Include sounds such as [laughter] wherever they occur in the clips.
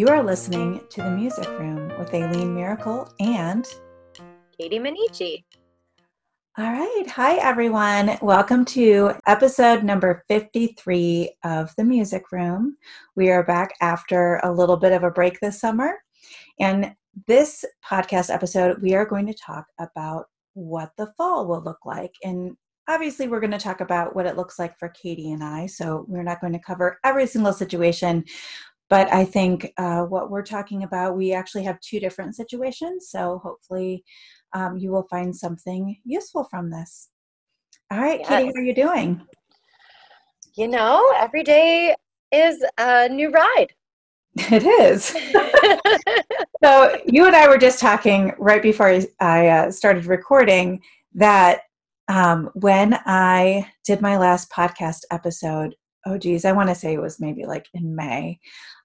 You are listening to The Music Room with Aileen Miracle and Katie Manici. All right. Hi, everyone. Welcome to episode number 53 of The Music Room. We are back after a little bit of a break this summer. And this podcast episode, we are going to talk about what the fall will look like. And obviously, we're going to talk about what it looks like for Katie and I. So, we're not going to cover every single situation, but I think uh, what we're talking about, we actually have two different situations. So hopefully um, you will find something useful from this. All right, yes. Katie, how are you doing? You know, every day is a new ride. [laughs] It is. [laughs] so you and I were just talking right before I uh, started recording that um, when I did my last podcast episode, oh geez, I want to say it was maybe like in May.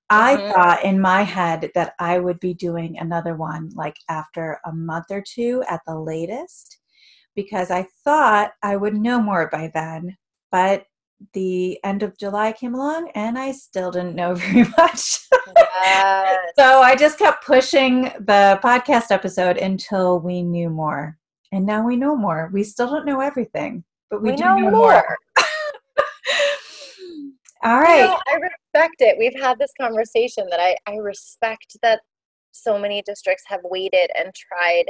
I mm-hmm. thought in my head that I would be doing another one like after a month or two at the latest because I thought I would know more by then. But the end of July came along and I still didn't know [laughs] very much. Yes. so I just kept pushing the podcast episode until we knew more. And now we know more. We still don't know everything, but we, we do know, know more. more. All right. You know, I respect it. We've had this conversation that I, I respect that so many districts have waited and tried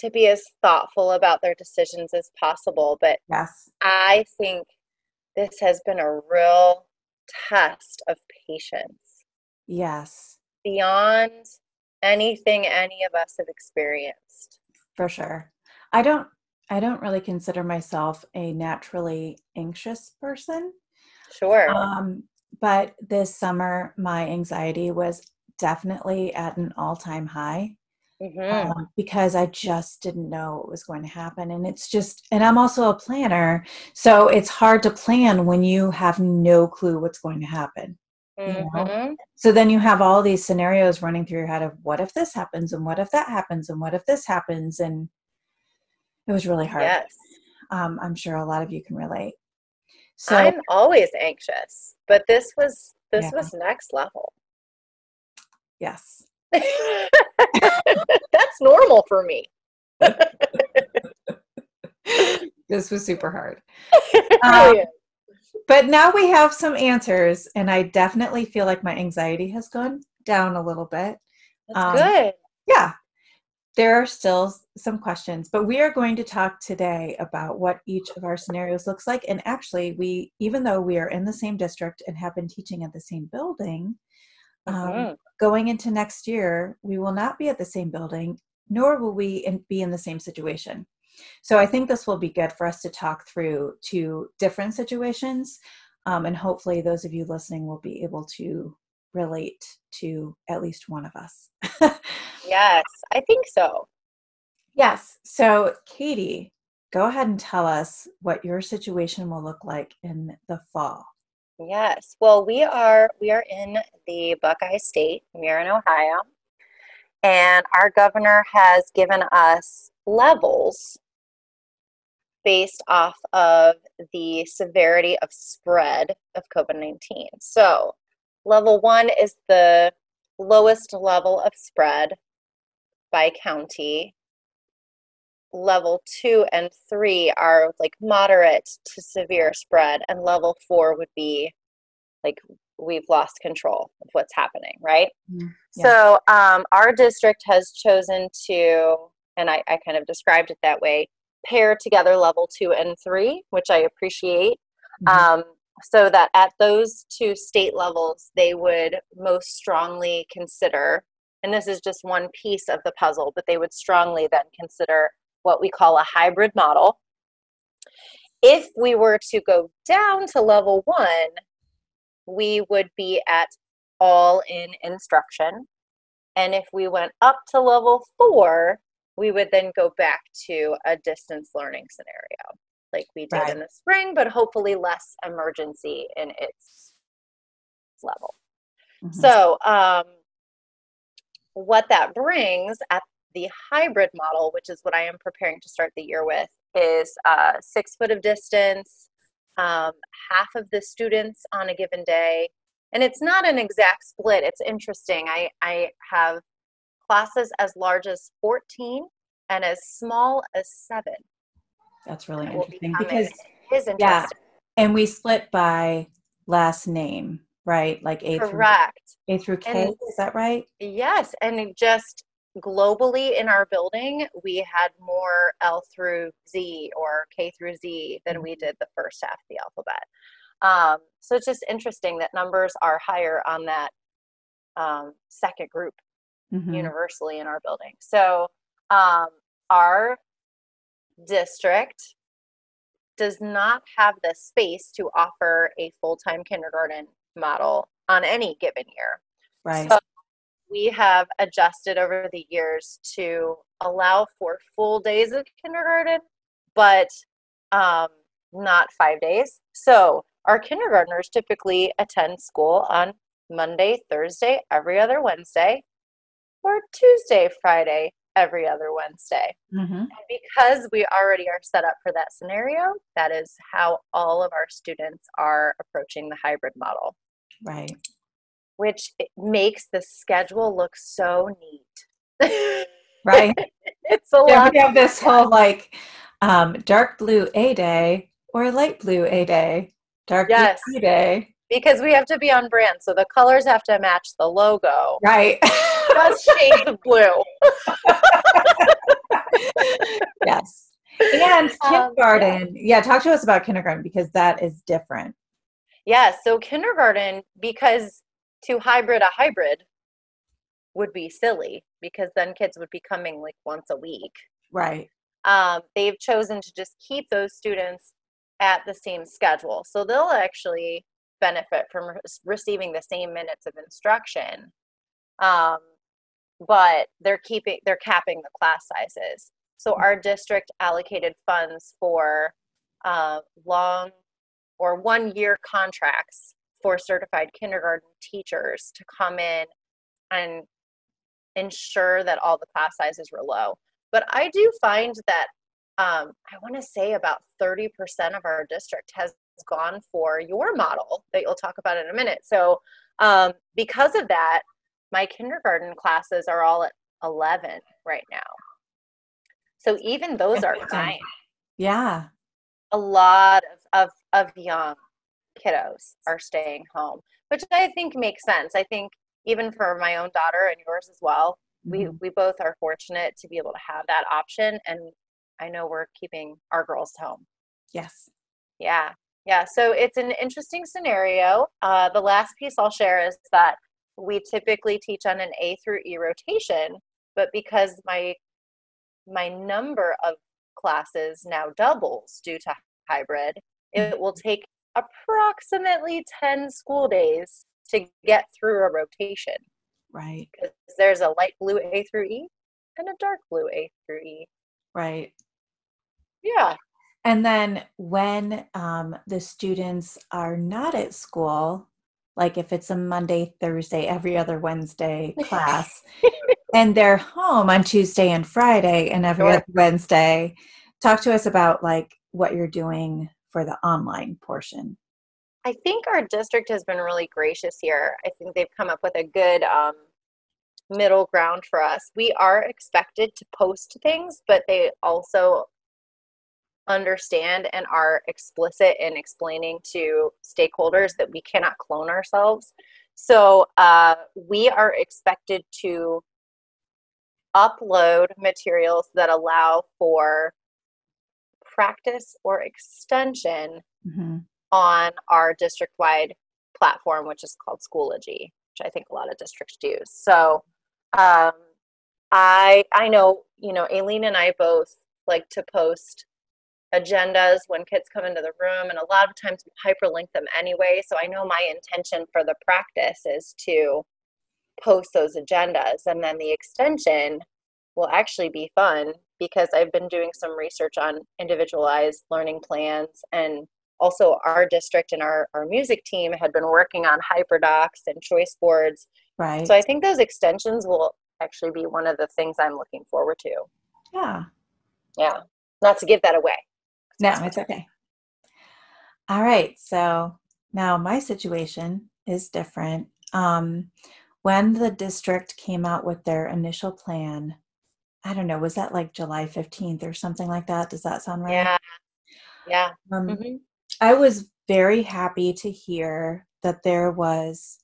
to be as thoughtful about their decisions as possible. But yes, I think this has been a real test of patience. Yes. Beyond anything any of us have experienced. For sure. I don't I don't really consider myself a naturally anxious person. Sure. Um, but this summer, my anxiety was definitely at an all time high. Mm-hmm. Um, because I just didn't know what was going to happen. And it's just, and I'm also a planner. So it's hard to plan when you have no clue what's going to happen. Mm-hmm. You know? So then you have all these scenarios running through your head of what if this happens and what if that happens and what if this happens. And it was really hard. Yes. Um, I'm sure a lot of you can relate. So I'm always anxious, but this was this yeah. was next level. Yes. [laughs] That's normal for me. [laughs] this was super hard. [laughs] Um, but now we have some answers, and I definitely feel like my anxiety has gone down a little bit. That's um, good. Yeah there are still some questions, but we are going to talk today about what each of our scenarios looks like. And actually, we, even though we are in the same district and have been teaching at the same building, um, mm-hmm. going into next year, we will not be at the same building, nor will we in, be in the same situation. So I think this will be good for us to talk through two different situations. Um, and hopefully, those of you listening will be able to relate to at least one of us. yes, [laughs] I think so. Yes. So, Katie, go ahead and tell us what your situation will look like in the fall. Yes. Well, we are we are in the Buckeye State. We are in Ohio. And our governor has given us levels based off of the severity of spread of COVID 19. So, Level one is the lowest level of spread by county. Level two and three are like moderate to severe spread, and level four would be like we've lost control of what's happening, right? Mm, yeah. So, um, our district has chosen to, and I, I kind of described it that way, pair together level two and three, which I appreciate. Mm-hmm. Um, so that at those two state levels, they would most strongly consider, and this is just one piece of the puzzle, but they would strongly then consider what we call a hybrid model. If we were to go down to level one, we would be at all in instruction. And if we went up to level four, we would then go back to a distance learning scenario like we did right. in the spring, but hopefully less emergency in its level. Mm-hmm. So, um, what that brings at the hybrid model, which is what I am preparing to start the year with, is uh, six foot of distance, um, half of the students on a given day and it's not an exact split. It's interesting. I I have classes as large as 14 and as small as seven. That's really interesting because is interesting. Yeah, and we split by last name, right? Like A Correct. through A through K. And, is that right? Yes, and just globally in our building, we had more L through Z or K through Z than we did the first half of the alphabet. Um, so it's just interesting that numbers are higher on that um, second group mm-hmm. universally in our building. So um, our district does not have the space to offer a full-time kindergarten model on any given year. Right. So we have adjusted over the years to allow for full days of kindergarten, but um, not five days. So our kindergartners typically attend school on Monday, Thursday, every other Wednesday, or Tuesday, Friday, every other Wednesday. Mm-hmm. because we already are set up for that scenario, that is how all of our students are approaching the hybrid model. Right. Which makes the schedule look so neat. right. [laughs] it's a yeah, lot. We have this whole like um, dark blue A day or light blue A day, dark yes. blue B day. Because we have to be on brand. So the colors have to match the logo. Right. [laughs] Just shades of blue. [laughs] yes. And kindergarten. Um, yeah. yeah, talk to us about kindergarten because that is different. Yeah, so kindergarten, because to hybrid a hybrid would be silly because then kids would be coming like once a week. Right. Um, they've chosen to just keep those students at the same schedule. So they'll actually benefit from re- receiving the same minutes of instruction. Um, but they're keeping they're capping the class sizes. So our district allocated funds for uh, long or one year contracts for certified kindergarten teachers to come in and ensure that all the class sizes were low. But I do find that um, I want to say about 30% of our district has gone for your model that you'll talk about in a minute. So, um, because of that, my kindergarten classes are all at 11 right now. So, even those are fine. Yeah. A lot of, of, of young kiddos are staying home, which I think makes sense. I think even for my own daughter and yours as well, mm-hmm. we, we both are fortunate to be able to have that option. And I know we're keeping our girls home. Yes. Yeah. Yeah. So it's an interesting scenario. Uh, the last piece I'll share is that we typically teach on an A through E rotation, but because my my number of classes now doubles due to hybrid, it will mm-hmm. take approximately 10 school days to get through a rotation. Right. Because there's a light blue A through E and a dark blue A through E. Right. Yeah. And then when um, the students are not at school, like if it's a Monday, Thursday, every other Wednesday [laughs] class, and they're home on Tuesday and Friday and every sure. other Wednesday, talk to us about like what you're doing for the online portion. I think our district has been really gracious here. I think they've come up with a good um, middle ground for us. We are expected to post things, but they also understand and are explicit in explaining to stakeholders that we cannot clone ourselves. So uh, we are expected to upload materials that allow for practice or extension mm-hmm. on our district wide platform, which is called Schoology, which I think a lot of districts use. So um, I I know you know Aileen and I both like to post agendas when kids come into the room and a lot of times we hyperlink them anyway. So i know my intention for the practice is to post those agendas and then the extension will actually be fun because i've been doing some research on individualized learning plans and also our district and our, our music team had been working on hyperdocs and choice boards. Right. So i think those extensions will actually be one of the things i'm looking forward to. Yeah. Yeah. Not to give that away no, it's okay. All right. So now my situation is different. Um, when the district came out with their initial plan, I don't know, was that like July 15th or something like that? Does that sound right? Yeah. Yeah. Um, hmm I was very happy to hear that there was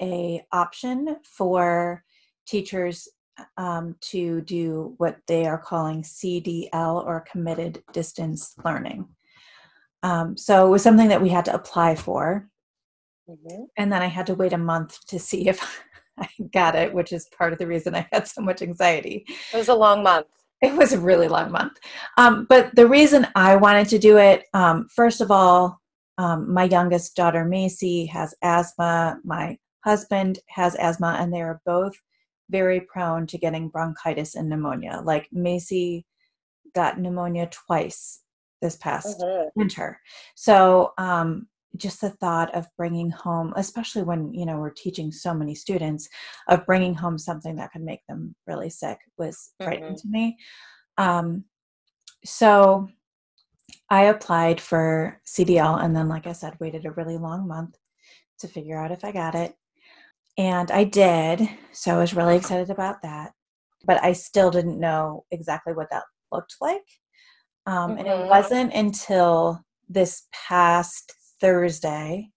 a option for teachers um, to do what they are calling CDL or committed distance learning. Um, so it was something that we had to apply for, hmm and then I had to wait a month to see if [laughs] I got it, which is part of the reason I had so much anxiety. It was a long month. It was a really long month. Um, but the reason I wanted to do it, um, first of all, um, my youngest daughter, Macy, has asthma. My husband has asthma, and they are both very prone to getting bronchitis and pneumonia. Like Macy got pneumonia twice this past Mhm. winter. So um, just the thought of bringing home, especially when you know we're teaching so many students, of bringing home something that could make them really sick was frightening to me. Um, so I applied for CDL, and then, like I said, waited a really long month to figure out if I got it, and I did. So I was really excited about that, but I still didn't know exactly what that looked like. Um, and it Mhm. wasn't until this past Thursday,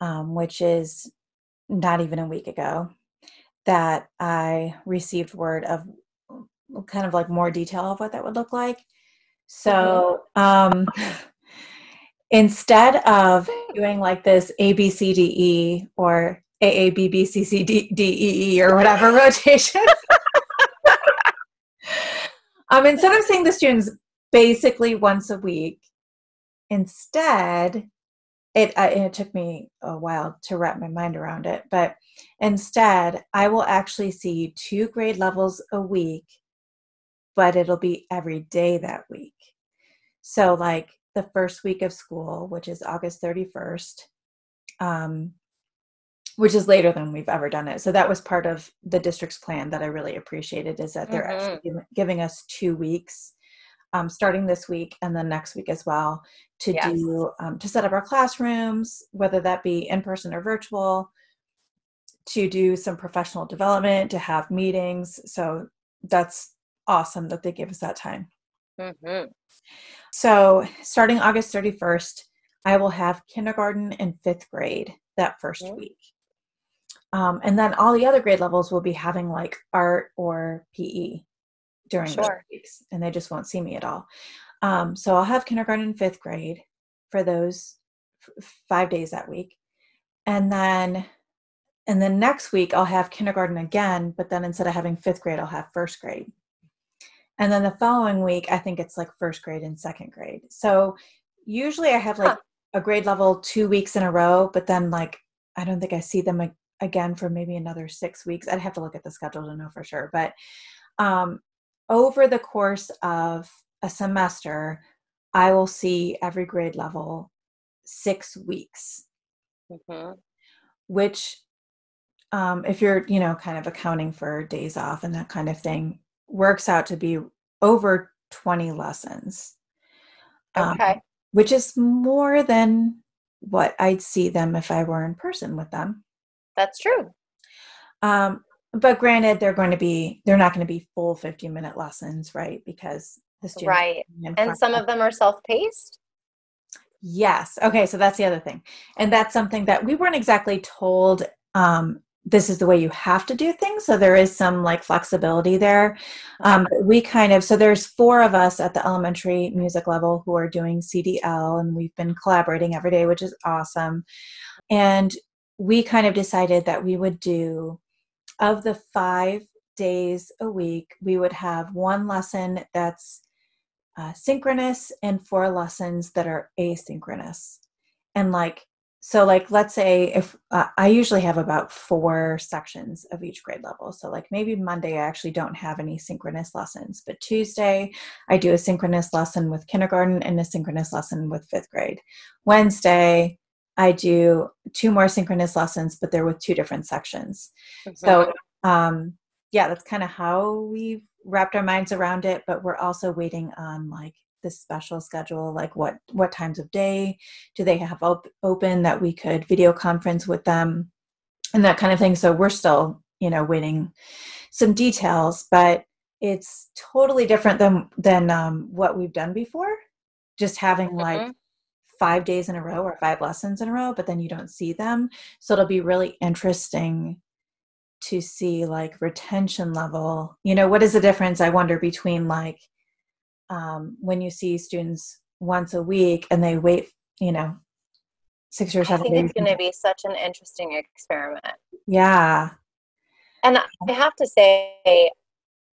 um, which is not even a week ago, that I received word of kind of like more detail of what that would look like. So um, [laughs] instead of doing like this A, B, C, D, E or A, A, B, B, C, C, D, D, E, E or whatever [laughs] rotation, [laughs] um, instead of seeing the students basically once a week, instead, it, I, it took me a while to wrap my mind around it, but instead, I will actually see two grade levels a week, but it'll be every day that week. So, like the first week of school, which is August 31st, um, which is later than we've ever done it. So that was part of the district's plan that I really appreciated is that they're Mhm. actually giv- giving us two weeks, um, starting this week and then next week as well, to Yes. do um, to set up our classrooms, whether that be in person or virtual, to do some professional development, to have meetings. So that's awesome that they give us that time. Mhm. So, starting August 31st, I will have kindergarten and fifth grade that 1st Mhm. week. Um, and then all the other grade levels will be having like art or PE during those Sure. weeks, and they just won't see me at all. Um, so, I'll have kindergarten and fifth grade for those f- five days that week. And then and then next week I'll have kindergarten again, but then instead of having fifth grade, I'll have first grade. And then the following week, I think it's like first grade and second grade. So usually I have like Huh. a grade level two weeks in a row, but then like I don't think I see them again for maybe another six weeks. I'd have to look at the schedule to know for sure. But um, over the course of a semester, I will see every grade level six weeks Mhm. which um, if you're you know kind of accounting for days off and that kind of thing works out to be over 20 lessons um, Okay. which is more than what i'd see them if i were in person with them That's true. um, but granted they're going to be they're not going to be full 50 minute lessons right because the students Right. And some of them are self-paced. Yes. Okay. So that's the other thing. And that's something that we weren't exactly told um, this is the way you have to do things. So there is some like flexibility there. Um, we kind of, so there's four of us at the elementary music level who are doing CDL, and we've been collaborating every day, which is awesome. And we kind of decided that we would do, of the five days a week, we would have one lesson that's uh, synchronous and four lessons that are asynchronous. And like, so like, let's say if uh, I usually have about four sections of each grade level. So like maybe Monday I actually don't have any synchronous lessons, but Tuesday I do a synchronous lesson with kindergarten and a synchronous lesson with fifth grade. Wednesday I do two more synchronous lessons, but they're with two different sections. So, um, yeah, that's kind of how we've wrapped our minds around it. But we're also waiting on like this special schedule like what what times of day do they have op- open that we could video conference with them and that kind of thing so we're still you know waiting some details but it's totally different than than um, what we've done before just having mm-hmm. like five days in a row or five lessons in a row but then you don't see them. So it'll be really interesting to see like retention level. You know what is the difference i wonder between like um, when you see students once a week and they wait you know six or seven I think days it's going to be such an interesting experiment. Yeah. And i have to say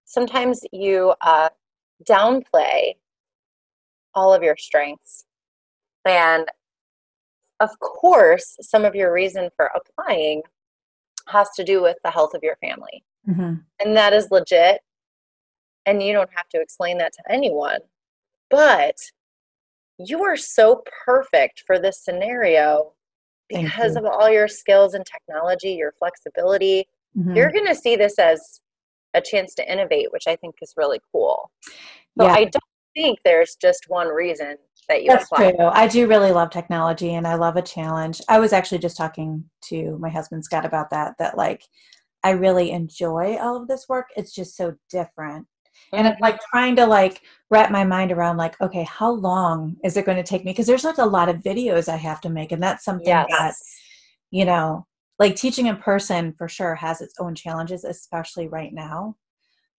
sometimes you uh, downplay all of your strengths and of course some of your reason for applying has to do with the health of your family. Mm-hmm. And that is legit. And you don't have to explain that to anyone. But you are so perfect for this scenario because of all your skills and technology, your flexibility. Mm-hmm. You're going to see this as a chance to innovate, which I think is really cool. So yeah. I don't think there's just one reason that you That's apply. true. I do really love technology and I love a challenge. I was actually just talking to my husband Scott about that, that like I really enjoy all of this work. It's just so different. Mm-hmm. And it's like trying to like wrap my mind around like, okay, how long is it going to take me? Because there's like a lot of videos I have to make. And that's something yes. that, you know, like teaching in person for sure has its own challenges, especially right now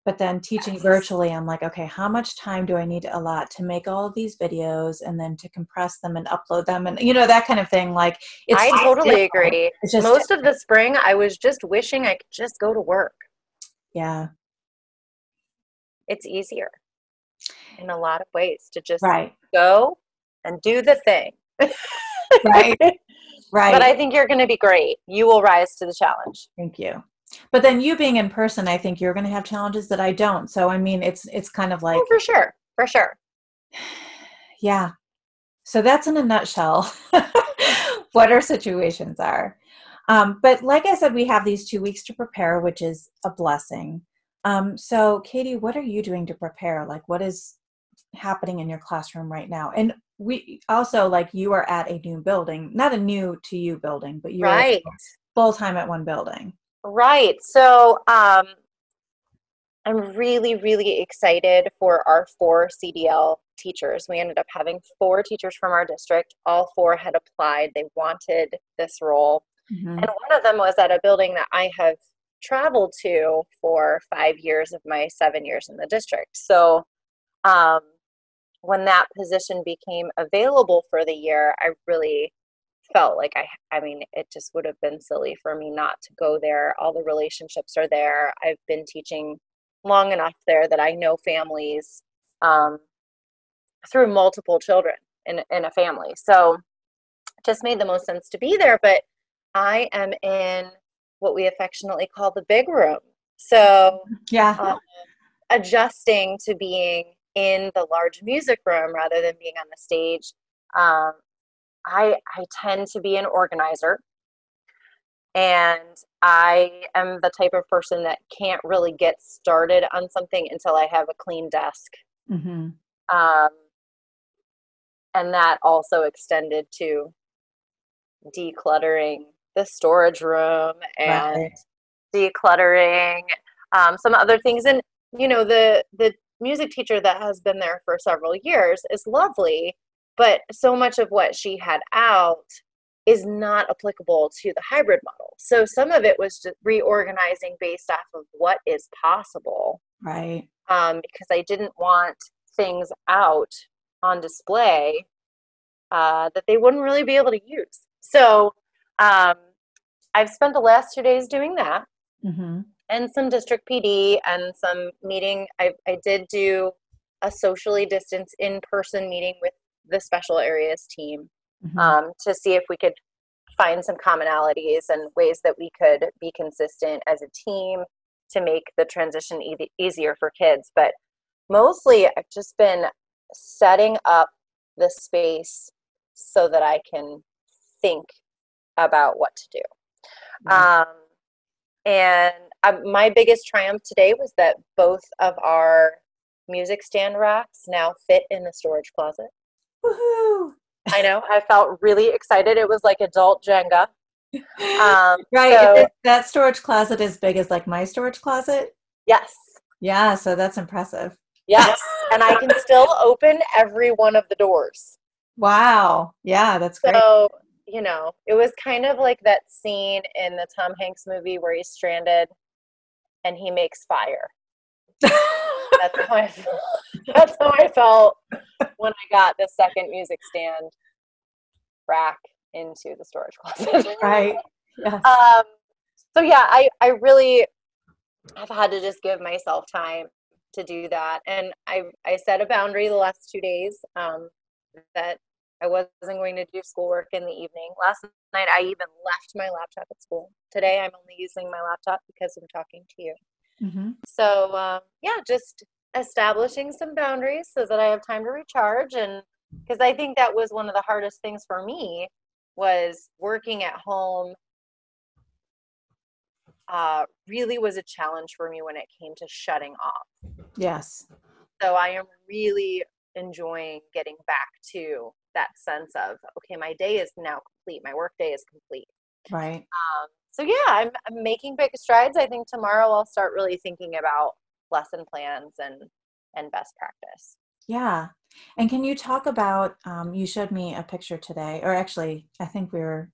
but then teaching virtually i'm like okay how much time do i need to allot to make all of these videos and then to compress them and upload them? and you know that kind of thing like it's i totally agree. Most different. of the spring i was just wishing i could just go to work. Yeah. It's easier in a lot of ways to just right. go and do the thing. Right. [laughs] Right. But i think you're going to be great. You will rise to the challenge. Thank you but then you being in person i think you're going to have challenges that i don't. So i mean it's it's kind of like oh, for sure. For sure. [sighs] Yeah. So that's in a nutshell [laughs] what our situations are. Um, but like i said we have these two weeks to prepare which is a blessing. Um, so katie what are you doing to prepare? Like what is happening in your classroom right now? And we also like you are at a new building not a new to you building but you're right. full time at one building Right. So um, I'm really, really excited for our four CDL teachers. We ended up having four teachers from our district. All four had applied, they wanted this role. Mm-hmm. And one of them was at a building that I have traveled to for five years of my seven years in the district. So um, when that position became available for the year, I really felt like I I mean it just would have been silly for me not to go there. All the relationships are there. I've been teaching long enough there that I know families um, through multiple children in in a family. So it just made the most sense to be there. But I am in what we affectionately call the big room. So yeah, um, adjusting to being in the large music room rather than being on the stage um, I, I tend to be an organizer and I am the type of person that can't really get started on something until I have a clean desk. Mm-hmm. Um, and that also extended to decluttering the storage room and right. decluttering um, some other things. And you know, the the music teacher that has been there for several years is lovely, but so much of what she had out is not applicable to the hybrid model. So some of it was just reorganizing based off of what is possible. Right. Um, because I didn't want things out on display uh, that they wouldn't really be able to use. So um, I've spent the last two days doing that. Mm-hmm. And some district PD and some meeting. I, I did do a socially distanced in person meeting with the special areas team mm-hmm. um, to see if we could find some commonalities and ways that we could be consistent as a team to make the transition e- easier for kids. But mostly, I've just been setting up the space so that I can think about what to do. Mm-hmm. Um, and uh, my biggest triumph today was that both of our music stand racks now fit in the storage closet. Woohoo! I know. I felt really excited. It was like adult Jenga. Um, right. So, that storage closet is big as like my storage closet. Yes. Yeah. So that's impressive. Yes. and I can still open every one of the doors. Wow. Yeah, that's great. So, you know, it was kind of like that scene in the Tom Hanks movie where he's stranded and he makes fire. [laughs] that's how I felt. [laughs] That's how I felt when I got the second music stand rack into the storage closet. [laughs] right. Um, so yeah, I, I really have had to just give myself time to do that. And I, I set a boundary the last two days um, that I wasn't going to do schoolwork in the evening. Last night, I even left my laptop at school. Today, I'm only using my laptop because I'm talking to you. Mm-hmm. So, um, yeah, just establishing some boundaries so that I have time to recharge. And because I think that was one of the hardest things for me was working at home uh, really was a challenge for me when it came to shutting off. Yes. So I am really enjoying getting back to that sense of okay, my day is now complete. My work day is complete. Right. Um, so yeah, I'm, I'm making big strides. I think tomorrow I'll start really thinking about lesson plans and and best practice. Yeah. And can you talk about? Um, you showed me a picture today, or actually, I think we were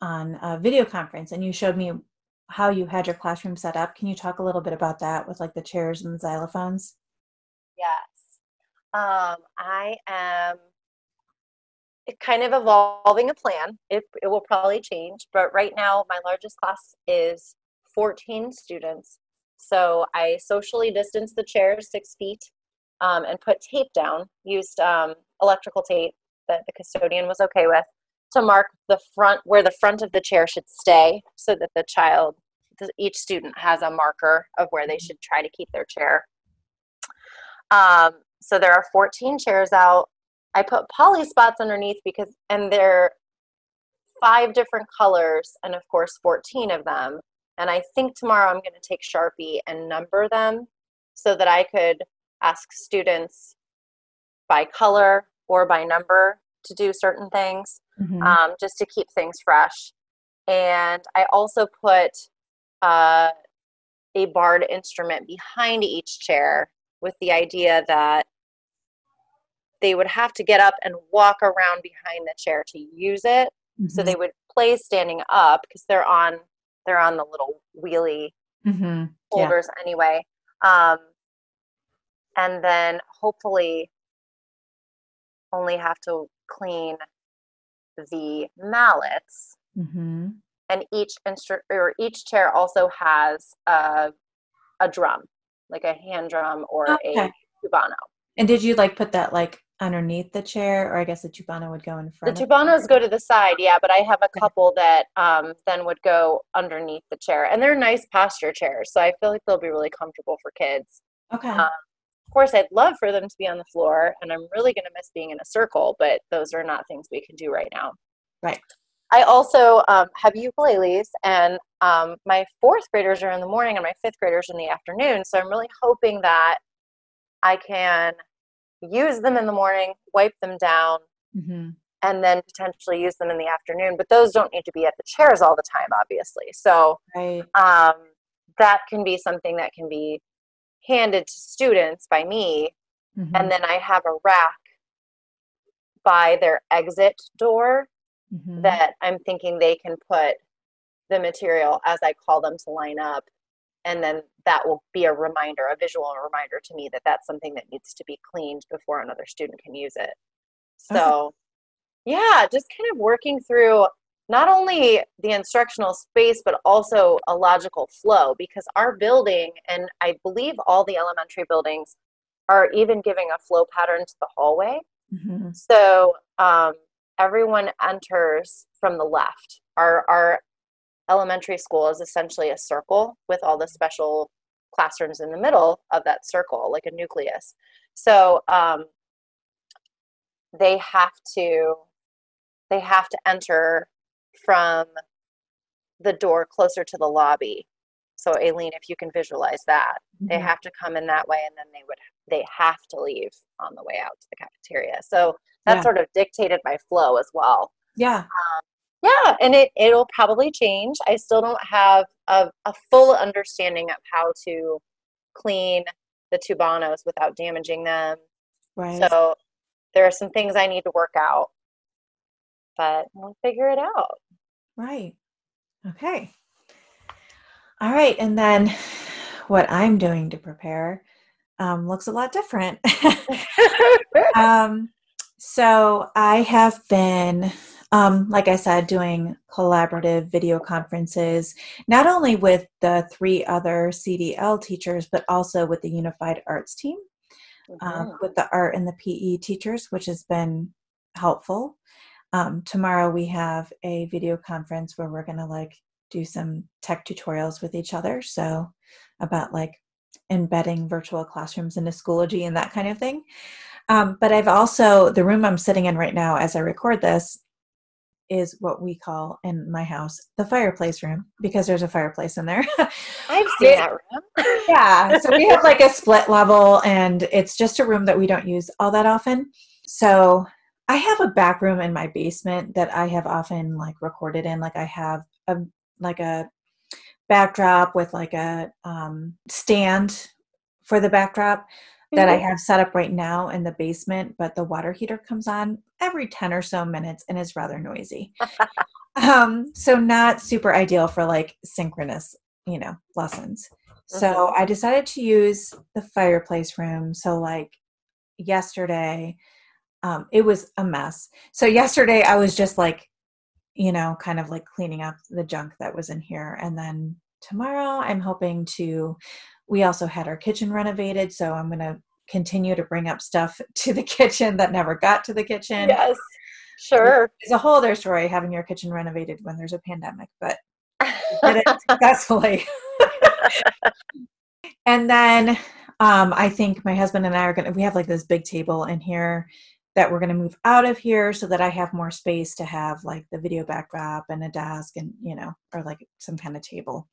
on a video conference, and you showed me how you had your classroom set up. Can you talk a little bit about that with like the chairs and the xylophones? Yes. Um, I am kind of evolving a plan. It, it will probably change, but right now my largest class is 14 students. So I socially distanced the chairs six feet um, and put tape down, used um, electrical tape that the custodian was okay with to mark the front where the front of the chair should stay so that the child each student has a marker of where they should try to keep their chair. Um, so there are 14 chairs out. I put poly spots underneath because and they're five different colors and of course 14 of them and i think tomorrow i'm going to take sharpie and number them so that i could ask students by color or by number to do certain things mm-hmm. um, just to keep things fresh. And I also put uh, a barred instrument behind each chair with the idea that they would have to get up and walk around behind the chair to use it. Mm-hmm. So they would play standing up because they're on they're on the little wheelie mm-hmm. holders yeah. anyway. Um, and then hopefully only have to clean the mallets. Mm-hmm. And each instru- or each chair also has a, a drum, like a hand drum or okay. a tubano. And did you like put that like underneath the chair, or I guess the tubano would go in front? The tubanos go to the side, yeah, but I have a couple that um, then would go underneath the chair, and they're nice posture chairs, so I feel like they'll be really comfortable for kids. Okay. Um, of course, I'd love for them to be on the floor, and I'm really going to miss being in a circle, but those are not things we can do right now. Right. I also um, have ukuleles, and um, my fourth graders are in the morning and my fifth graders in the afternoon. So I'm really hoping that I can use them in the morning, wipe them down, mm-hmm. and then potentially use them in the afternoon. But those don't need to be at the chairs all the time, obviously. So right. um, that can be something that can be handed to students by me mm-hmm. and then i have a rack by their exit door mm-hmm. that i'm thinking they can put the material as i call them to line up and then that will be a reminder a visual reminder to me that that's something that needs to be cleaned before another student can use it so okay. yeah just kind of working through not only the instructional space but also a logical flow because our building and i believe all the elementary buildings are even giving a flow pattern to the hallway mm-hmm. so um, everyone enters from the left our, our elementary school is essentially a circle with all the special classrooms in the middle of that circle like a nucleus so um, they have to they have to enter from the door closer to the lobby. So Aileen, if you can visualize that, mm-hmm. they have to come in that way and then they would they have to leave on the way out to the cafeteria. So that yeah. sort of dictated my flow as well. Yeah. Um, yeah, and it it'll probably change. I still don't have a, a full understanding of how to clean the tubanos without damaging them. Right. So there are some things I need to work out, but we'll figure it out. Right. Okay. All right, and then what I'm doing to prepare um, looks a lot different. [laughs] [laughs] um, so I have been, um, like I said, doing collaborative video conferences, not only with the three other CDL teachers, but also with the Unified Arts team, mm-hmm. with the art and the PE teachers, which has been helpful. Um, tomorrow we have a video conference where we're going to like do some tech tutorials with each other. So, about like embedding virtual classrooms into Schoology and that kind of thing. Um, but I've also, the room I'm sitting in right now as I record this is what we call in my house the fireplace room because there's a fireplace in there. [laughs] I've [laughs] seen that room. [laughs] yeah. So we have like a split level and it's just a room that we don't use all that often. So I have a back room in my basement that I have often like recorded in. Like I have a like a backdrop with like a um, stand for the backdrop. That I mm-hmm. have set up right now in the basement, but the water heater comes on every 10 or so minutes and is rather noisy. [laughs] um, so not super ideal for like synchronous, you know, lessons. Mm-hmm. So I decided to use the fireplace room. So like yesterday, um, it was a mess. So yesterday I was just like you know, kind of like cleaning up the junk that was in here. And then tomorrow, I'm hoping to. We also had our kitchen renovated, so I'm going to continue to bring up stuff [laughs] to the kitchen that never got to the kitchen. Yes, sure. It's a whole other story having your kitchen renovated when there's a pandemic, but [laughs] did it successfully. [laughs] and then um, I think my husband and I are gonna. We have like this big table in here that we're going to move out of here so that I have more space to have like the video backdrop and a desk and you know or like some kind of table.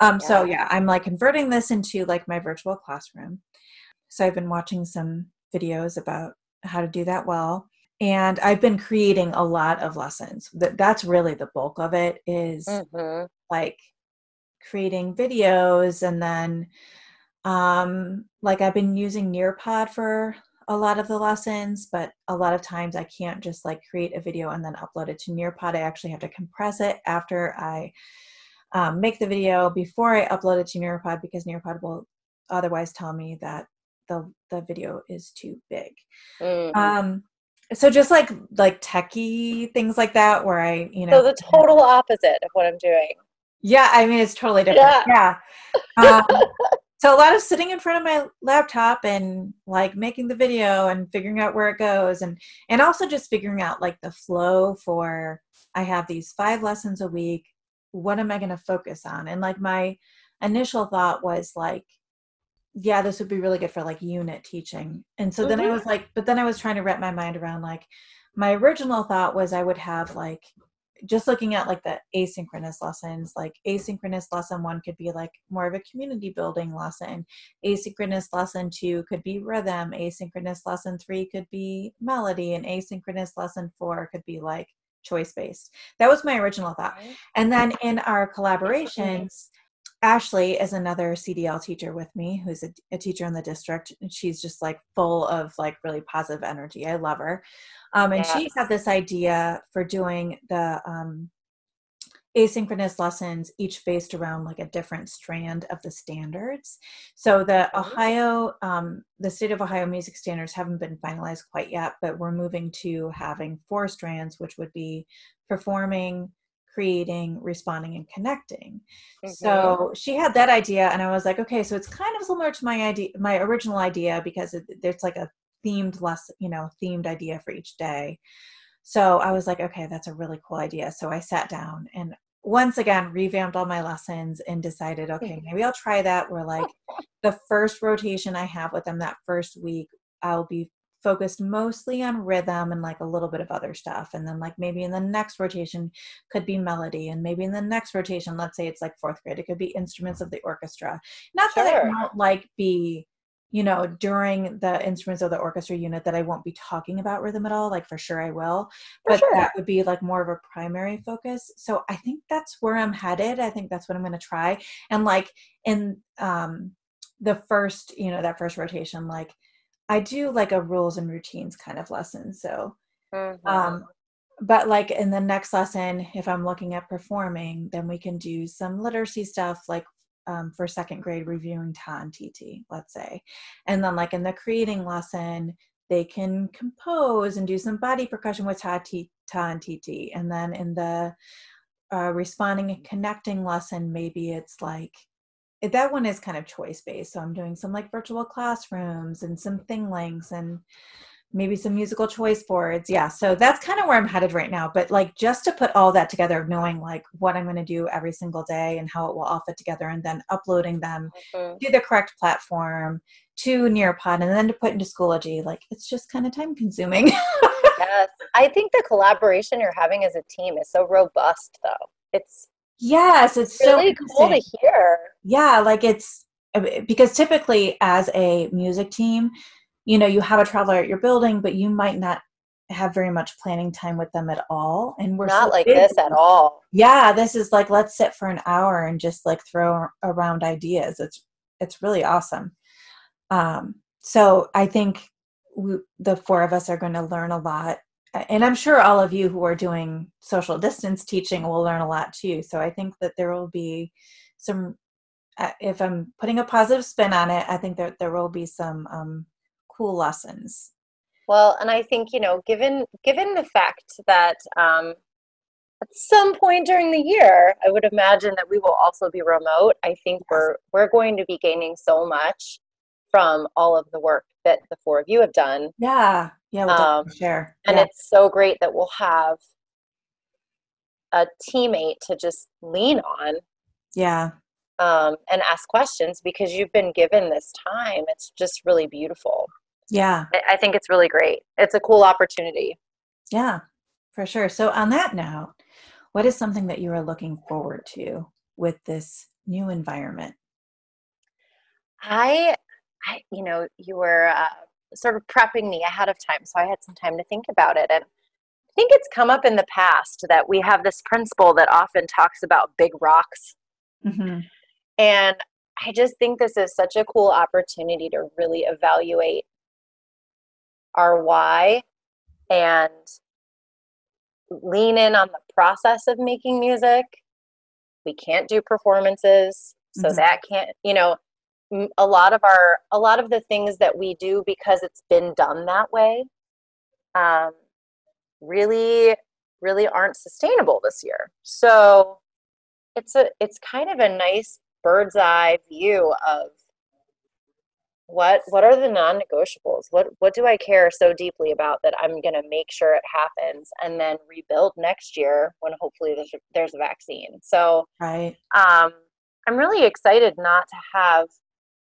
Um, yeah. So yeah, I'm like converting this into like my virtual classroom. So I've been watching some videos about how to do that well, and I've been creating a lot of lessons. That that's really the bulk of it is mm-hmm. like creating videos and then um like I've been using Nearpod for a lot of the lessons, but a lot of times I can't just like create a video and then upload it to Nearpod. I actually have to compress it after I um, make the video before I upload it to Nearpod because Nearpod will otherwise tell me that the the video is too big. Mm-hmm. Um, so just like like techie things like that, where I you know. So the total opposite of what I'm doing. Yeah, I mean it's totally different. Yeah. yeah. Um, so a lot of sitting in front of my laptop and like making the video and figuring out where it goes and and also just figuring out like the flow for i have these five lessons a week what am i going to focus on and like my initial thought was like yeah this would be really good for like unit teaching and so mm-hmm. then i mm-hmm. was like but then i was trying to wrap my mind around like my original thought was i would have like just looking at like the asynchronous lessons like asynchronous lesson one could be like more of a community building lesson asynchronous lesson two could be rhythm asynchronous lesson three could be melody and asynchronous lesson four could be like choice based that was my original thought. And then in our collaborations Ashley is another CDL teacher with me who's a, a, teacher in the district. And she's just like full of like really positive energy. I love her. Um, and she had this idea for doing the um, asynchronous lessons, each based around like a different strand of the standards. So the Ohio, um, the state of Ohio music standards haven't been finalized quite yet, but we're moving to having four strands, which would be performing, creating, responding, and connecting. Mm-hmm. So she had that idea, and I was like, okay, so it's kind of similar to my idea, my original idea, because it, there's like a themed less, you know, themed idea for each day. So I was like, okay, that's a really cool idea. So I sat down and once again revamped all my lessons and decided, okay, maybe I'll try that. Where like the first rotation I have with them that first week, I'll be focused mostly on rhythm and like a little bit of other stuff and then like maybe in the next rotation could be melody and maybe in the next rotation let's say it's like fourth grade it could be instruments of the orchestra not sure. that it won't like be you know during the instruments of the orchestra unit that i won't be talking about rhythm at all like for sure i will but sure. that would be like more of a primary focus so i think that's where i'm headed i think that's what i'm going to try and like in um the first you know that first rotation like I do like a rules and routines kind of lesson. So, mm-hmm. um, but like in the next lesson, if I'm looking at performing, then we can do some literacy stuff like um, for second grade reviewing ta and tt, let's say. And then like in the creating lesson, they can compose and do some body percussion with ta, t, ta and tt. And then in the uh, responding and connecting lesson, maybe it's like that one is kind of choice based. So I'm doing some like virtual classrooms and some ThingLinks and maybe some musical choice boards. Yeah. So that's kind of where I'm headed right now. But like just to put all that together, knowing like what I'm going to do every single day and how it will all fit together and then uploading them mm-hmm. to the correct platform to Nearpod and then to put into Schoology, like it's just kind of time consuming. [laughs] yes. I think the collaboration you're having as a team is so robust though. It's Yes, it's really so cool to hear. Yeah, like it's uh, because typically as a music team, you know, you have a traveler at your building, but you might not have very much planning time with them at all. And we're not so like this at all. Yeah, this is like let's sit for an hour and just like throw around ideas. It's it's really awesome. Um, so I think we, the four of us are going to learn a lot and I'm sure all of you who are doing social distance teaching will learn a lot too. So I think that there will be some, uh, if I'm putting a positive spin on it, I think that there will be some um, cool lessons. Well, and I think you know, given given the fact that um, at some point during the year, I would imagine that we will also be remote. I think yes. we're we're going to be gaining so much from all of the work that the four of you have done. Yeah, yeah, we'll um, share. And yeah. it's so great that we'll have a teammate to just lean on. Yeah. Um, and ask questions because you've been given this time. It's just really beautiful. Yeah. I, I think it's really great. It's a cool opportunity. Yeah, for sure. So, on that note, what is something that you are looking forward to with this new environment? I I, you know, you were uh, sort of prepping me ahead of time, so I had some time to think about it. And I think it's come up in the past that we have this principal that often talks about big rocks. Mm-hmm. And I just think this is such a cool opportunity to really evaluate our why and lean in on the process of making music. We can't do performances, so mm-hmm. that can't, you know, a lot of our a lot of the things that we do because it's been done that way um, really really aren't sustainable this year. So it's a it's kind of a nice bird's eye view of what what are the non-negotiables? What what do i care so deeply about that i'm going to make sure it happens and then rebuild next year when hopefully there's a, there's a vaccine? So right. um i'm really excited not to have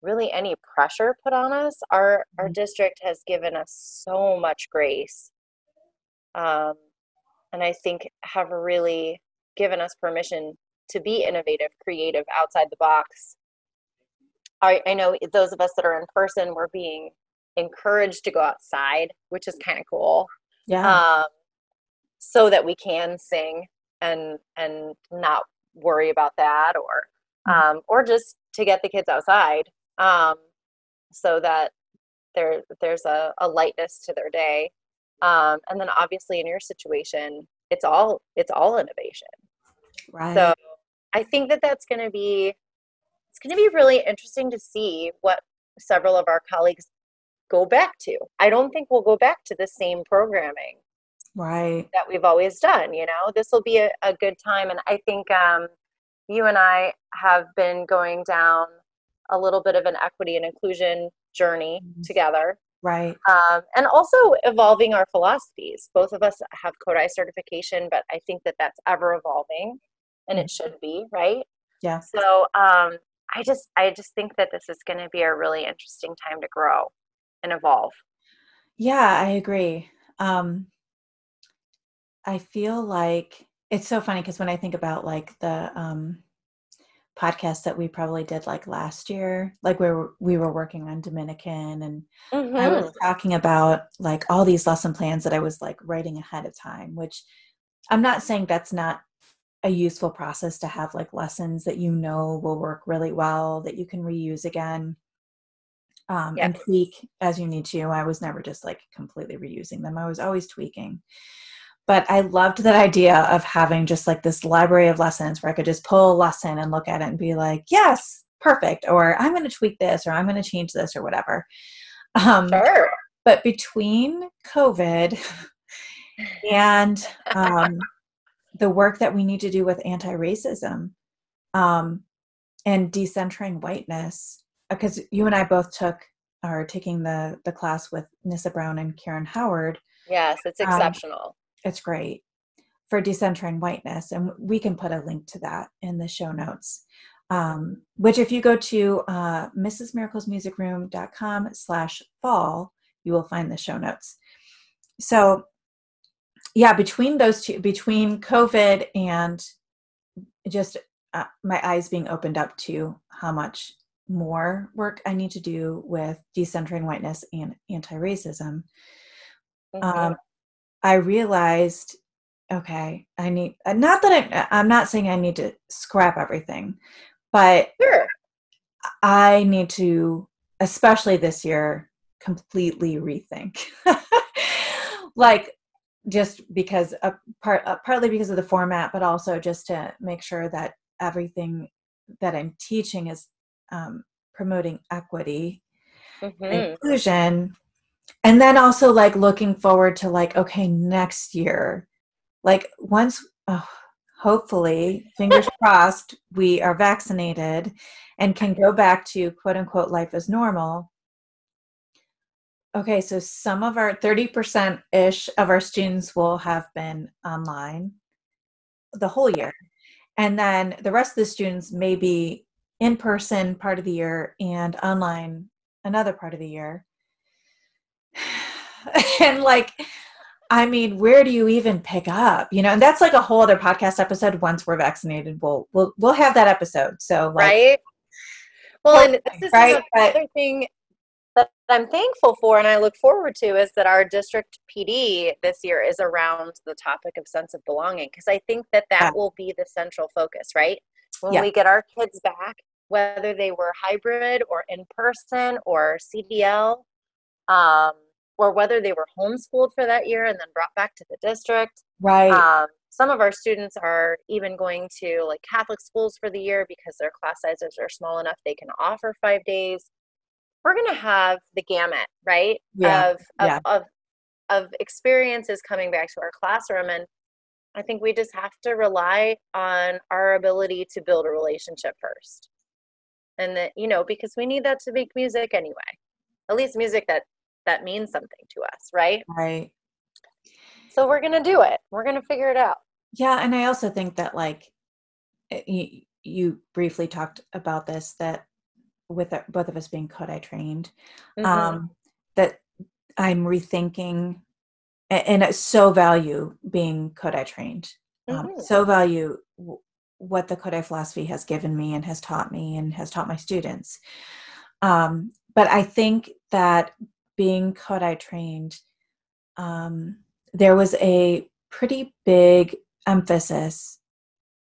really any pressure put on us. Our our mm-hmm. district has given us so much grace, um, and I think have really given us permission to be innovative, creative, outside the box. I, I know those of us that are in person, we're being encouraged to go outside, which is kind of cool. Yeah. Um, so that we can sing and and not worry about that, or mm-hmm. um, or just to get the kids outside um, so that there there's a, a lightness to their day. Um, and then obviously in your situation, it's all it's all innovation. Right. So I think that that's going to be it's going to be really interesting to see what several of our colleagues go back to. I don't think we'll go back to the same programming right that we've always done you know this will be a, a good time and i think um, you and i have been going down a little bit of an equity and inclusion journey mm-hmm. together. Right. Um, and also evolving our philosophies. Both of us have Kodály certification, but I think that that's ever evolving and it mm-hmm. should be, right? Yeah. So um, I just I just think that this is going to be a really interesting time to grow and evolve. Yeah, I agree. Um, I feel like it's so funny because when I think about like the um, podcast that we probably did like last year, like where we were working on Dominican, and mm-hmm. I was talking about like all these lesson plans that I was like writing ahead of time, which I'm not saying that's not a useful process to have like lessons that you know will work really well that you can reuse again um, and tweak as you need to. I was never just like completely reusing them. I was always tweaking. But I loved that idea of having just like this library of lessons where I could just pull a lesson and look at it and be like, yes, perfect. Or I'm going to tweak this or I'm going to change this or whatever. Um, sure. But between COVID and um, the work that we need to do with anti racism um, and decentering whiteness, because you and I both took are taking the the class with Nissa Brown and Karen Howard. Yes, it's um, exceptional. It's great for decentering whiteness, and we can put a link to that in the show notes. Um, which, if you go to uh, mrsmiraclesmusicroom.com slash fall, you will find the show notes. So, yeah, between those two, between COVID and just uh, my eyes being opened up to how much more work I need to do with decentering whiteness and anti racism, mm-hmm. um, I realized okay, I need, uh, not that I, I'm not saying I need to scrap everything, but sure. I need to, especially this year, completely rethink. [laughs] like, just because uh, part uh, partly because of the format but also just to make sure that everything that i'm teaching is um, promoting equity mm-hmm. inclusion and then also like looking forward to like okay next year. Like once oh, hopefully fingers [laughs] crossed we are vaccinated and can go back to quote unquote life as normal. Okay so some of our 30% ish of our students will have been online the whole year. And then the rest of the students may be in person part of the year and online another part of the year. [sighs] and like, I mean, where do you even pick up? You know, and that's like a whole other podcast episode. Once we're vaccinated, we'll we'll we'll have that episode. So like, right. Well, and this is right? another thing that I'm thankful for and I look forward to is that our district PD this year is around the topic of sense of belonging because I think that that yeah. will be the central focus, right? When yeah. we get our kids back whether they were hybrid or in person or CDL, um, or whether they were homeschooled for that year and then brought back to the district. Right. Um, some of our students are even going to like Catholic schools for the year because their class sizes are small enough they can offer five days. We're going to have the gamut, right? Yeah. Of, of, yeah. of, of experiences coming back to our classroom. And I think we just have to rely on our ability to build a relationship first and that you know because we need that to make music anyway at least music that that means something to us right right so we're gonna do it we're gonna figure it out yeah and i also think that like eh, you, you briefly talked about this that with both of us being Kodály trained mm-hmm. um that i'm rethinking and, and so value being Kodály trained um, mm-hmm. so value what the Kodály philosophy has given me and has taught me and has taught my students. Um, but I think that being Kodály trained, um, there was a pretty big emphasis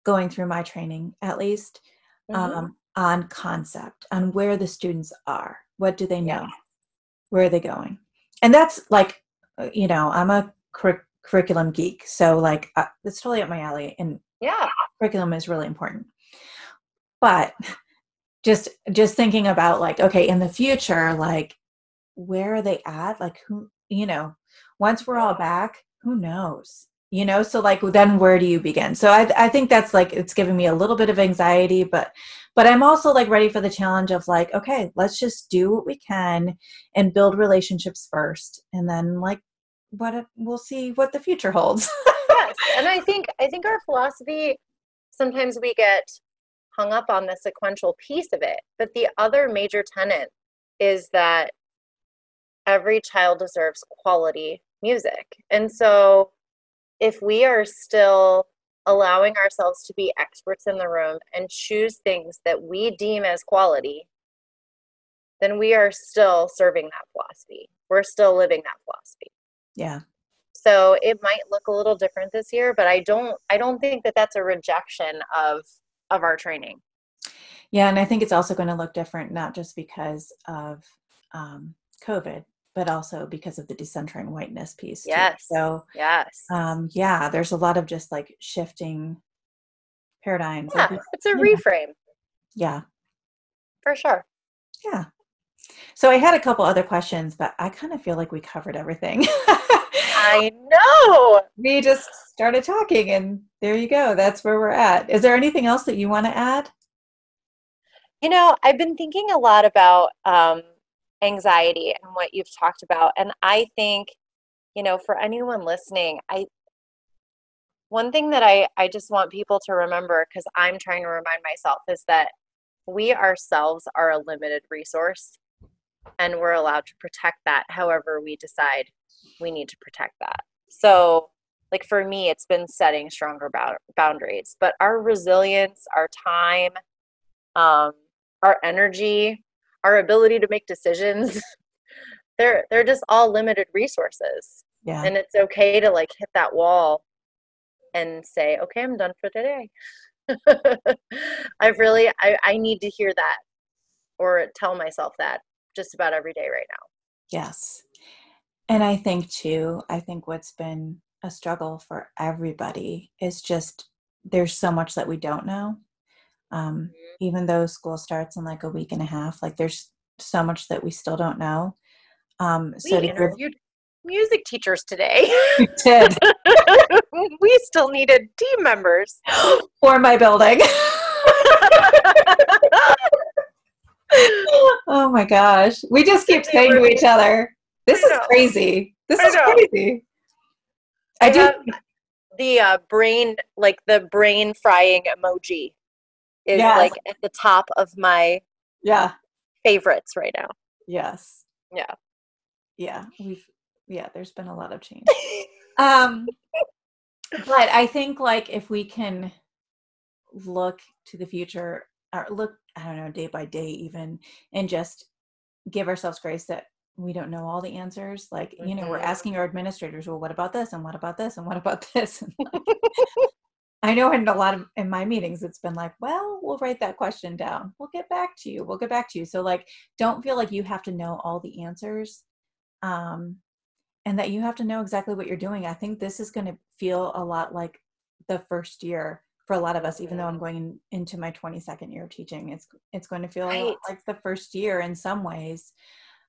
going through my training, at least, mm-hmm. um, on concept, on where the students are. What do they know? Yeah. Where are they going? And that's like, uh, you know, I'm a cur- curriculum geek, so like uh, it's totally up my alley. And yeah, curriculum is really important but just just thinking about like okay in the future like where are they at? Like who you know once we're all back who knows? You know so like then where do you begin? So i i think that's like it's giving me a little bit of anxiety but but i'm also like ready for the challenge of like okay let's just do what we can and build relationships first and then like what we'll see what the future holds. Yes and i think i think our philosophy sometimes we get hung up on the sequential piece of it. But the other major tenet is that every child deserves quality music. And so if we are still allowing ourselves to be experts in the room and choose things that we deem as quality, then we are still serving that philosophy. We're still living that philosophy. Yeah. So it might look a little different this year, but I don't I don't think that that's a rejection of of our training. Yeah, and I think it's also going to look different, not just because of um, COVID, but also because of the decentering whiteness piece. Yes. Too. So yes. Um, yeah, there's a lot of just like shifting paradigms. Yeah, it's a reframe. Yeah. For sure. Yeah. So I had a couple other questions, but I kind of feel like we covered everything. [laughs] I [laughs] know. We just started talking and there you go. That's where we're at. Is there anything else that you want to add? You know, I've been thinking a lot about um, anxiety and what you've talked about. And I think, you know, for anyone listening, I one thing that I, I just want people to remember because I'm trying to remind myself is that we ourselves are a limited resource and we're allowed to protect that however we decide we need to protect that. So, like for me, it's been setting stronger boundaries, but our resilience, our time, um, our energy, our ability to make decisions [laughs] they're they're just all limited resources. Yeah. And it's okay to like hit that wall and say okay i'm done for today [laughs] i've really I, I need to hear that or tell myself that just about every day right now. Yes. And i think too i think what's been a struggle for everybody is just there's so much that we don't know. Um, mm-hmm. even though school starts in like a week and a half like there's so much that we still don't know. Um, so we interviewed give, music teachers today. We [laughs] did. We still needed team members. [gasps] For my building [laughs] oh my gosh we just keep saying to each other this is crazy this is crazy i, I do the uh, brain like the brain frying emoji is yes. like at the top of my yeah favorites right now. Yes. Yeah. Yeah, we've yeah, there's been a lot of change. um but I think like if we can look to the future or look I don't know day by day even and just give ourselves grace that we don't know all the answers like you know we're mm-hmm. asking our administrators well what about this and what about this and what about [laughs] this and like, I know in a lot of in my meetings it's been like, well, we'll write that question down. We'll get back to you. We'll get back to you. So like don't feel like you have to know all the answers. Um and that you have to know exactly what you're doing. I think this is going to feel a lot like the first year for a lot of us even though I'm going into my 22nd year of teaching. It's it's going to feel right. like the first year in some ways.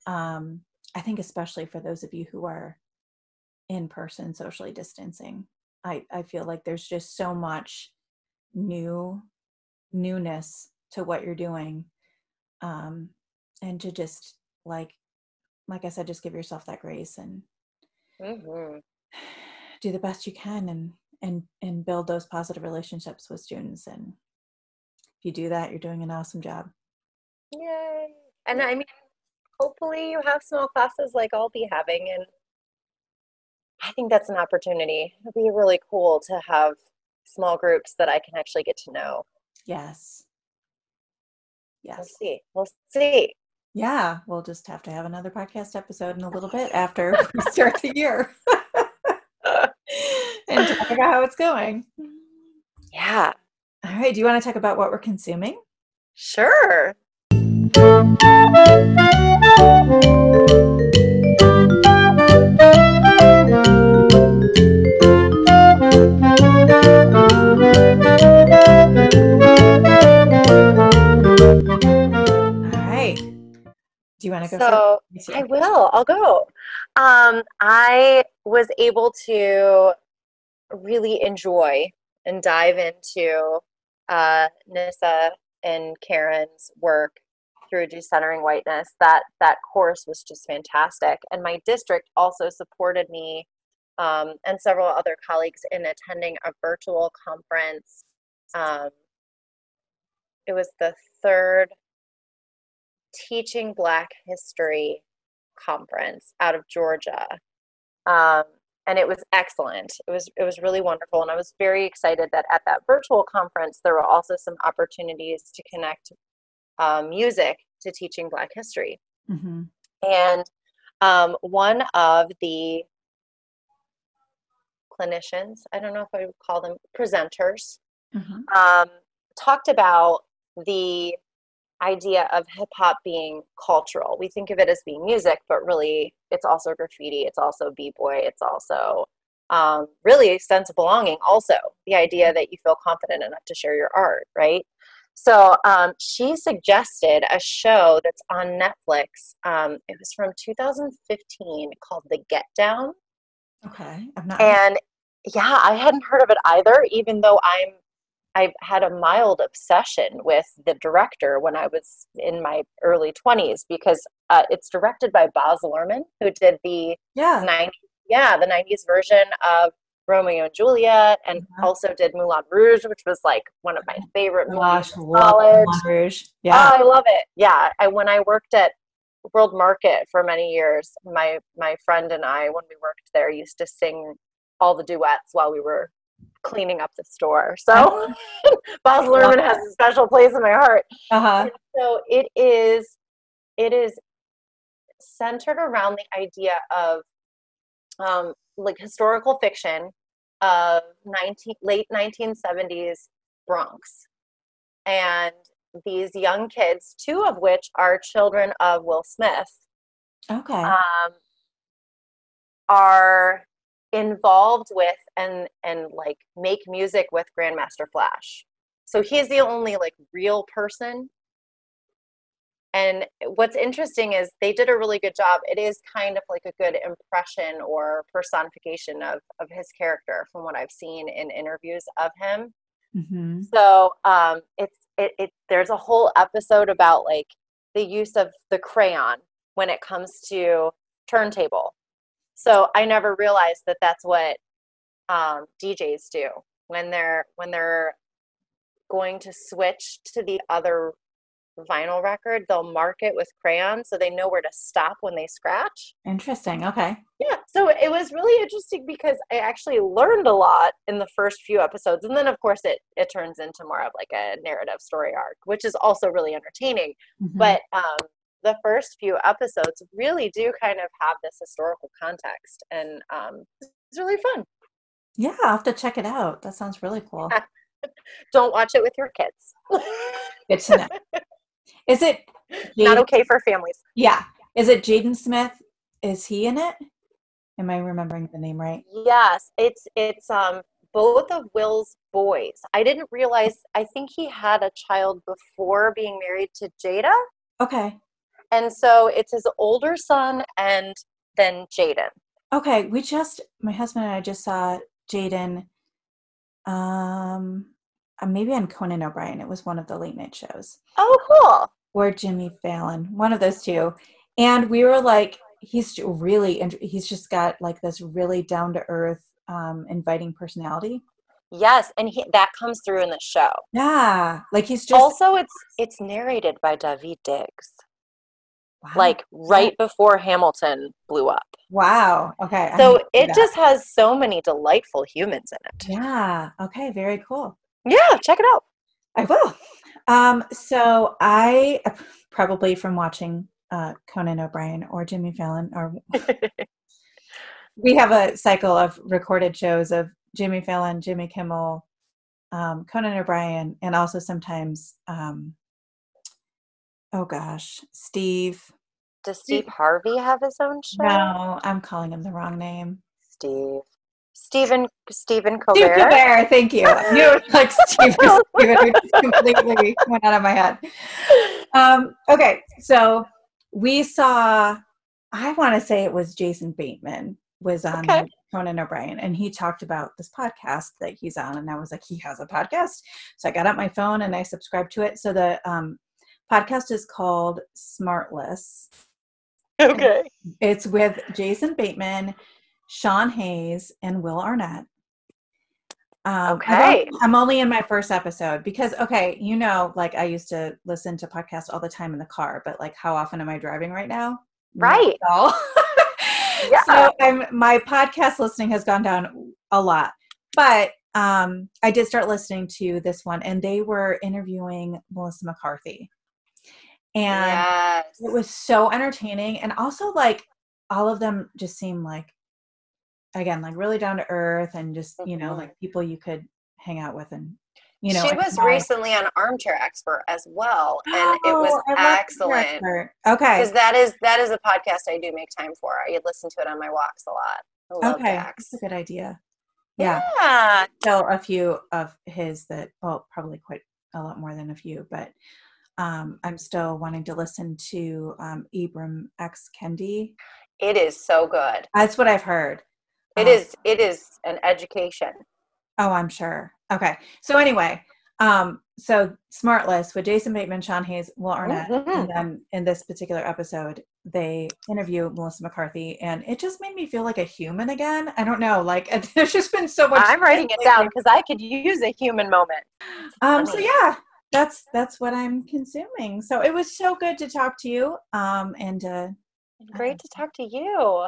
Um I think especially for those of you who are in person socially distancing I, I feel like there's just so much new newness to what you're doing um, and to just like like i said just give yourself that grace and mm-hmm. [sighs] do the best you can and and and build those positive relationships with students and if you do that you're doing an awesome job yay and i mean hopefully you have small classes like i'll be having and I think that's an opportunity. It'd be really cool to have small groups that I can actually get to know. Yes. Yes. We'll see. We'll see. Yeah, we'll just have to have another podcast episode in a little bit after [laughs] we start the year [laughs] talk about how it's going. Yeah. All right. Do you want to talk about what we're consuming? Sure. All right. Do you want to go? So I will. I'll go. Um, I was able to really enjoy and dive into uh, Nissa and Karen's work through decentering whiteness. That that course was just fantastic, and my district also supported me um, and several other colleagues in attending a virtual conference. Um, it was the third teaching Black history conference out of Georgia. Um, and it was excellent. It was it was really wonderful, and I was very excited that at that virtual conference there were also some opportunities to connect um, music to teaching Black history. Mm-hmm. And um, one of the clinicians, I don't know if I would call them presenters, mm-hmm. um, talked about the idea of hip hop being cultural. We think of it as being music, but really it's also graffiti, it's also b boy, it's also um, really a sense of belonging. Also, the idea that you feel confident enough to share your art, right? So um, she suggested a show that's on Netflix. Um, it was from 2015 called The Get Down. Okay, I'm not. And yeah, I hadn't heard of it either, even though I'm I had a mild obsession with the director when I was in my early 20s because uh, it's directed by Baz Luhrmann, who did the yeah 90s, yeah the 90s version of Romeo and Juliet, and mm-hmm. also did Moulin Rouge, which was like one of my favorite Gosh, movies. College. Moulin Rouge. Yeah, oh, I love it. Yeah, I, when I worked at World Market for many years, my my friend and I, when we worked there, used to sing all the duets while we were cleaning up the store. So [laughs] Baz Luhrmann has a special place in my heart. Uh-huh. So it is it is centered around the idea of um, like historical fiction of 19 late 1970s Bronx. And these young kids, two of which are children of Will Smith. Okay. Um, are involved with and and like make music with Grandmaster Flash. So he's the only like real person. And what's interesting is they did a really good job. It is kind of like a good impression or personification of of his character from what I've seen in interviews of him. Mm-hmm. So um, it's it, it there's a whole episode about like the use of the crayon when it comes to turntable so I never realized that that's what um, DJs do when they're when they're going to switch to the other vinyl record. They'll mark it with crayons so they know where to stop when they scratch. Interesting. Okay. Yeah. So it was really interesting because I actually learned a lot in the first few episodes, and then of course it it turns into more of like a narrative story arc, which is also really entertaining. Mm-hmm. But um, the first few episodes really do kind of have this historical context and um, it's really fun. Yeah i'll have to check it out. That sounds really cool. [laughs] Don't watch it with your kids. Good to know. Is it not okay for families. Yeah. Is it jaden smith? Is he in it? Am i remembering the name right? Yes it's it's um both of will's boys. I didn't realize i think he had a child before being married to jada. Okay and so it's his older son and then Jaden. Okay, we just my husband and I just saw Jaden um uh, maybe on Conan O'Brien. It was one of the late night shows. Oh, cool. Or Jimmy Fallon, one of those two. And we were like, he's really, he's just got like this really down to earth, um, inviting personality. Yes, and he, that comes through in the show. Yeah, like he's just also it's it's narrated by Daveed Diggs. Wow. Like right before Hamilton blew up. Wow. Okay. So it just has so many delightful humans in it. Yeah. Okay. Very cool. Yeah. Check it out. I will. Um, so I probably from watching uh, Conan O'Brien or Jimmy Fallon or [laughs] we have a cycle of recorded shows of Jimmy Fallon, Jimmy Kimmel, um, Conan O'Brien, and also sometimes um, oh gosh, Steve. Does Steve Harvey have his own show? No, I'm calling him the wrong name. Steve. Stephen Stephen Colbert. Steve Colbert, thank you. I knew it was like Steve [laughs] Stephen completely went out of my head. Um, okay, so we saw I want to say it was Jason Bateman was on okay. Conan O'Brien and he talked about this podcast that he's on and I was like he has a podcast. So I got out my phone and I subscribed to it. So the um podcast is called Smartless. Okay. It's with Jason Bateman, Sean Hayes, and Will Arnett. Um, okay. I'm only in my first episode because, okay, you know, like I used to listen to podcasts all the time in the car, but like how often am I driving right now? Right. So, [laughs] Yeah. so I'm my podcast listening has gone down a lot. But um I did start listening to this one and they were interviewing Melissa McCarthy. And yes. it was so entertaining and also like all of them just seem like again like really down to earth and just you know Mhm. like people you could hang out with and you know she was recently on Armchair Expert as well, and it was Oh, I love Armchair excellent. Okay Because that is that is a podcast I do make time for. I listen to it on my walks a lot. Okay Dax. that's a good idea yeah Yeah. still a few of his that well probably quite a lot more than a few but um i'm still wanting to listen to um ibram x kendi It is so good. that's what i've heard It Um, is it is an education. Oh, I'm sure. Okay. So anyway, um, so Smartless with Jason Bateman, Sean Hayes, Will Arnett, Mhm. and then in this particular episode, they interview Melissa McCarthy, and it just made me feel like a human again. I don't know, like [laughs] there's just been so much. I'm writing it down because I could use a human moment. Um, so yeah, that's that's what I'm consuming. So it was so good to talk to you, um, and uh, Great to talk to you.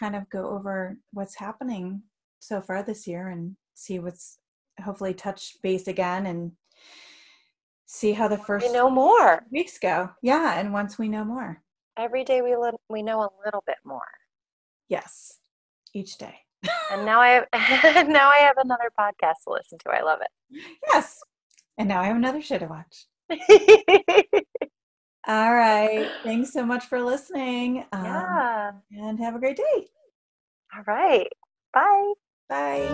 kind of go over what's happening so far this year and see what's hopefully touch base again and see how the first We know more. weeks go. Yeah, and once we know more. Every day we li- we know a little bit more. Yes. Each day. And now I have [laughs] now I have another podcast to listen to. I love it. Yes. And now I have another show to watch. [laughs] All right. Thanks so much for listening. Um, yeah. And have a great day. All right. Bye. Bye.